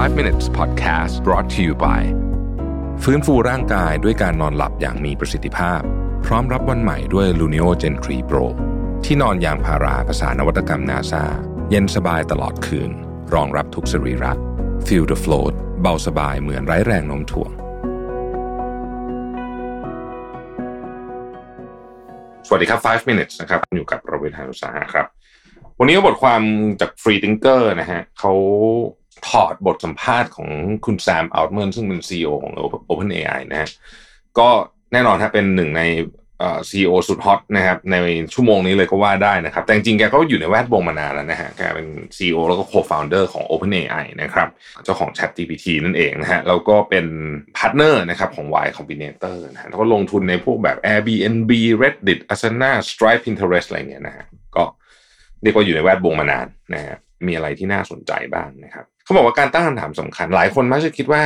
5 minutes podcast brought to you by ฟื้นฟูร่างกายด้วยการนอนหลับอย่างมีประสิทธิภาพ พร้อมรับวันใหม่ด้วย Luno Gen 3 Pro ที่นอนยางพาราภาษานวัตกรรมนาซาเย็นสบายตลอดคืน รองรับทุกสรีระ Feel the float เบาสบายเหมือนไร้แรงโน้มถ่วง สวัสดีครับ 5 minutes นะครับ อยู่กับประเวทานุสาหะครับ วันนี้บทความจาก Free Thinker นะฮะเขา ถอดบทสัมภาษณ์ของคุณแซมอัลท์แมนซึ่งเป็น CEO ของ OpenAI นะฮะก็แน่นอนครับเป็นหนึ่งใน CEO สุดฮอตนะครับในชั่วโมงนี้เลยก็ว่าได้นะครับ แต่จริงๆแกก็อยู่ในแวดวงมานานแล้วนะฮะแกเป็น CEO แล้วก็ Co-founder ของ OpenAI นะครับ เจ้าของ ChatGPT นั่นเองนะฮะแล้วก็เป็น partner นะครับของ Y Combinator นะฮะแล้วก็ลงทุนในพวกแบบ Airbnb Reddit Asana Stripe Pinterest อะไรเงี้ยนะฮะก็เรียกว่าอยู่ในแวดวงมานานนะฮะมีอะไรที่น่าสนใจบ้างนะครับ เขาบอกว่าการตั้งคำถามสำคัญ หลายคนมักจะคิดว่า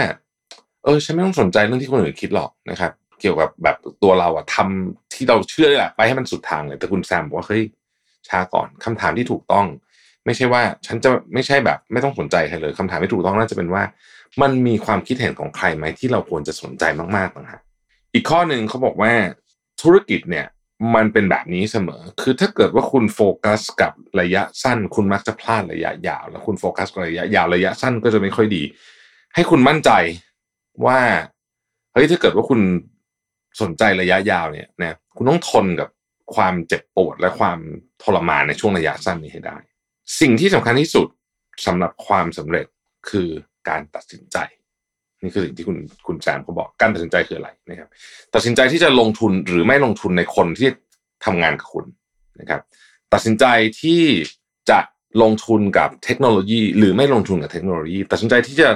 เออฉันไม่ต้องสนใจเรื่องที่คนอื่นคิดหรอกนะครับ เกี่ยวกับแบบตัวเราอะทำที่เราเชื่อแหละไปให้มันสุดทางเลยแต่คุณแซมบอกว่าเฮ้ยช้าก่อนคำถามที่ถูกต้อง ไม่ใช่ว่า ฉันจะไม่ใช่แบบ ไม่ต้องสนใจใครเลยคำถามที่ถูกต้องน่าจะเป็นว่า มันมีความคิดเห็นของใครไหมที่เราควรจะสนใจมากๆนะฮะอีกข้อหนึ่งเขาบอกว่าธุรกิจเนี่ย มันเป็นแบบนี้เสมอ คือถ้าเกิดว่าคุณโฟกัสกับระยะสั้น คุณมักจะพลาดระยะยาว แล้วคุณโฟกัสกับระยะยาวระยะสั้นก็จะไม่ค่อยดี ให้คุณมั่นใจว่าเฮ้ยถ้าเกิดว่าคุณสนใจระยะยาวเนี่ยนะคุณต้องทนกับความเจ็บปวดและความทรมานในช่วงระยะสั้นนี้ให้ได้ สิ่งที่สำคัญที่สุดสำหรับความสำเร็จคือการตัดสินใจ นี่คือสิ่งที่คุณคุณแซมเขาบอกการตัดสินใจคืออะไรนะครับ ตัดสินใจที่จะลงทุนหรือไม่ลงทุนในคนที่ทำงานกับคุณนะครับ ตัดสินใจที่จะลงทุนกับเทคโนโลยี หรือไม่ลงทุนกับเทคโนโลยี ตัดสินใจที่จะ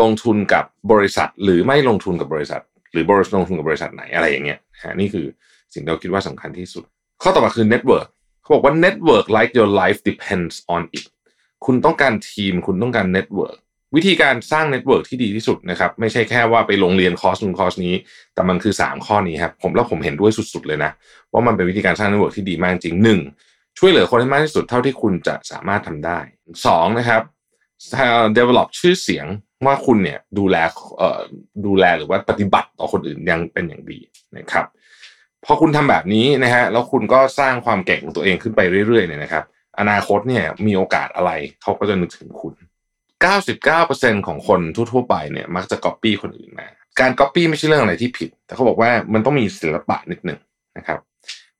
ลงทุนกับบริษัท หรือไม่ลงทุนกับบริษัท หรือบริษัทลงทุนกับบริษัทไหนอะไรอย่างเงี้ยฮะนี่คือสิ่งที่เราคิดว่าสำคัญที่สุด ข้อต่อมาคือ network เขาบอกว่า network like your life depends on it คุณต้องการทีม คุณต้องการ network วิธีการสร้าง network ที่ดีที่สุดนะครับ ไม่ใช่แค่ว่าไปลงเรียนคอร์สนู้นคอร์สนี้ แต่มันคือ 3 ข้อนี้ครับผมแล้วผมเห็นด้วยสุด ๆ เลยนะ ว่ามันเป็นวิธีการสร้าง network ที่ดีมากจริงหนึ่งช่วยเหลือคนให้มากที่สุดเท่าที่คุณจะสามารถทำได้สองนะครับ develop ชื่อเสียงว่าคุณเนี่ยดูแลเอ่อดูแลหรือว่าปฏิบัติต่อคนอื่นยังเป็นอย่างดีนะครับพอคุณทำแบบนี้นะฮะแล้วคุณก็สร้างความเก่งของตัวเองขึ้นไปเรื่อยๆเนี่ยนะครับ อนาคตเนี่ยมีโอกาสอะไรเขาก็จะนึกถึงคุณ 99%ของคนทั่วๆไปเนี่ยมักจะก๊อปปี้คนอื่นมา การก๊อปปี้ไม่ใช่เรื่องอะไรที่ผิด แต่เขาบอกว่ามันต้องมีศิลปะนิดหนึ่งนะครับ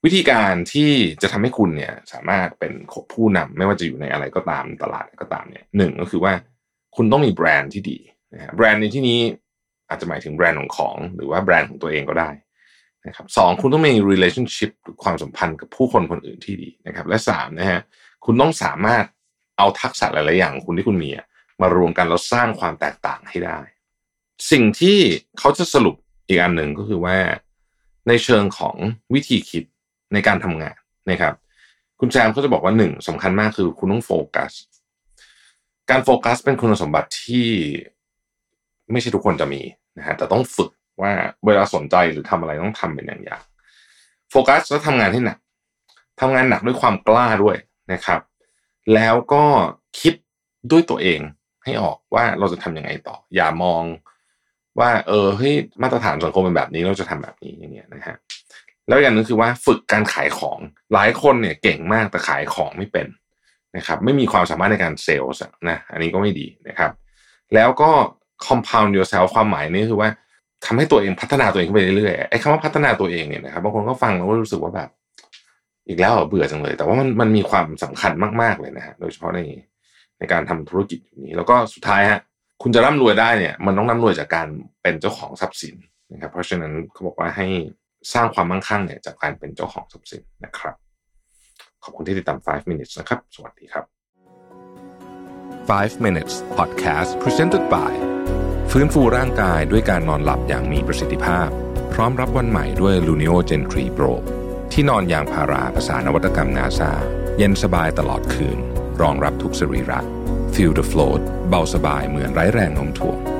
วิธีการที่จะทำให้คุณเนี่ยสามารถเป็นผู้นำไม่ว่าจะอยู่ในอะไรก็ตามตลาดก็ตามเนี่ยหนึ่งก็คือว่าคุณต้องมีแบรนด์ที่ดีนะแบรนด์ในที่นี้อาจจะหมายถึงแบรนด์ของของ หรือว่าแบรนด์ของตัวเองก็ได้นะครับสองคุณต้องมี relationship ความสัมพันธ์กับผู้คนคนอื่นที่ดีนะครับ และสามนะฮะคุณต้องสามารถเอาทักษะหลายๆอย่างคุณที่คุณมี มารวมกันแล้วสร้างความแตกต่างให้ได้ สิ่งที่เขาจะสรุปอีกอันหนึ่งก็คือว่า ในเชิงของวิธีคิดในการทำงานนะครับ คุณแซมเขาจะบอกว่าหนึ่งสำคัญมากคือคุณต้องโฟกัส การโฟกัสเป็นคุณสมบัติที่ไม่ใช่ทุกคนจะมีนะฮะแต่ต้องฝึกว่าเวลาสนใจหรือทำอะไรต้องทำเป็นอย่างอย่างโฟกัสแล้วทำงานให้หนักทำงานหนักด้วยความกล้าด้วยนะครับ แล้วก็คิดด้วยตัวเอง ให้ออกว่าเราจะทํำยังไงต่อ อย่ามองว่า เออเฮ้ยมาตรฐานสังคมเป็นแบบนี้เราจะทำแบบนี้อย่างเงี้ยนะฮะแล้วอย่างนึงคือว่าฝึกการขายของหลายคนเนี่ยเก่งมากแต่ขายของไม่เป็นนะครับ ไม่มีความสามารถในการเซลล์นะอันนี้ก็ไม่ดีนะครับ แล้วก็ compound yourself ความหมายนี่คือว่าทำให้ตัวเองพัฒนาตัวเองขึ้นไปเรื่อยๆไอ้คำว่าพัฒนาตัวเองเนี่ยนะครับบางคนก็ฟังแล้วก็รู้สึกว่าแบบ อีกแล้วเบื่อจังเลย แต่ว่ามันมันมีความสำคัญมากๆเลยนะฮะโดยเฉพาะใน ในการทำธุรกิจอยู่นี้ แล้วก็สุดท้ายฮะคุณจะร่ำรวยได้เนี่ยมันต้องร่ำรวยจากการเป็นเจ้าของทรัพย์สินนะครับเพราะฉะนั้นเขาบอกว่าให้สร้างความมั่งคั่งเนี่ยจากการเป็นเจ้าของทรัพย์สินนะครับ ขอบคุณที่ติดตาม 5 minutes นะครับ สวัสดีครับ 5 minutes podcast presented by ฟื้นฟูร่างกายด้วยการนอนหลับอย่างมีประสิทธิภาพ พร้อมรับวันใหม่ด้วย Luno Gen 3 Pro ที่นอนยางพาราภาษานวัตกรรมนาซาเย็นสบายตลอดคืน รองรับทุกสรีระ Feel the float เบาสบายเหมือนไร้แรงโน้มถ่วง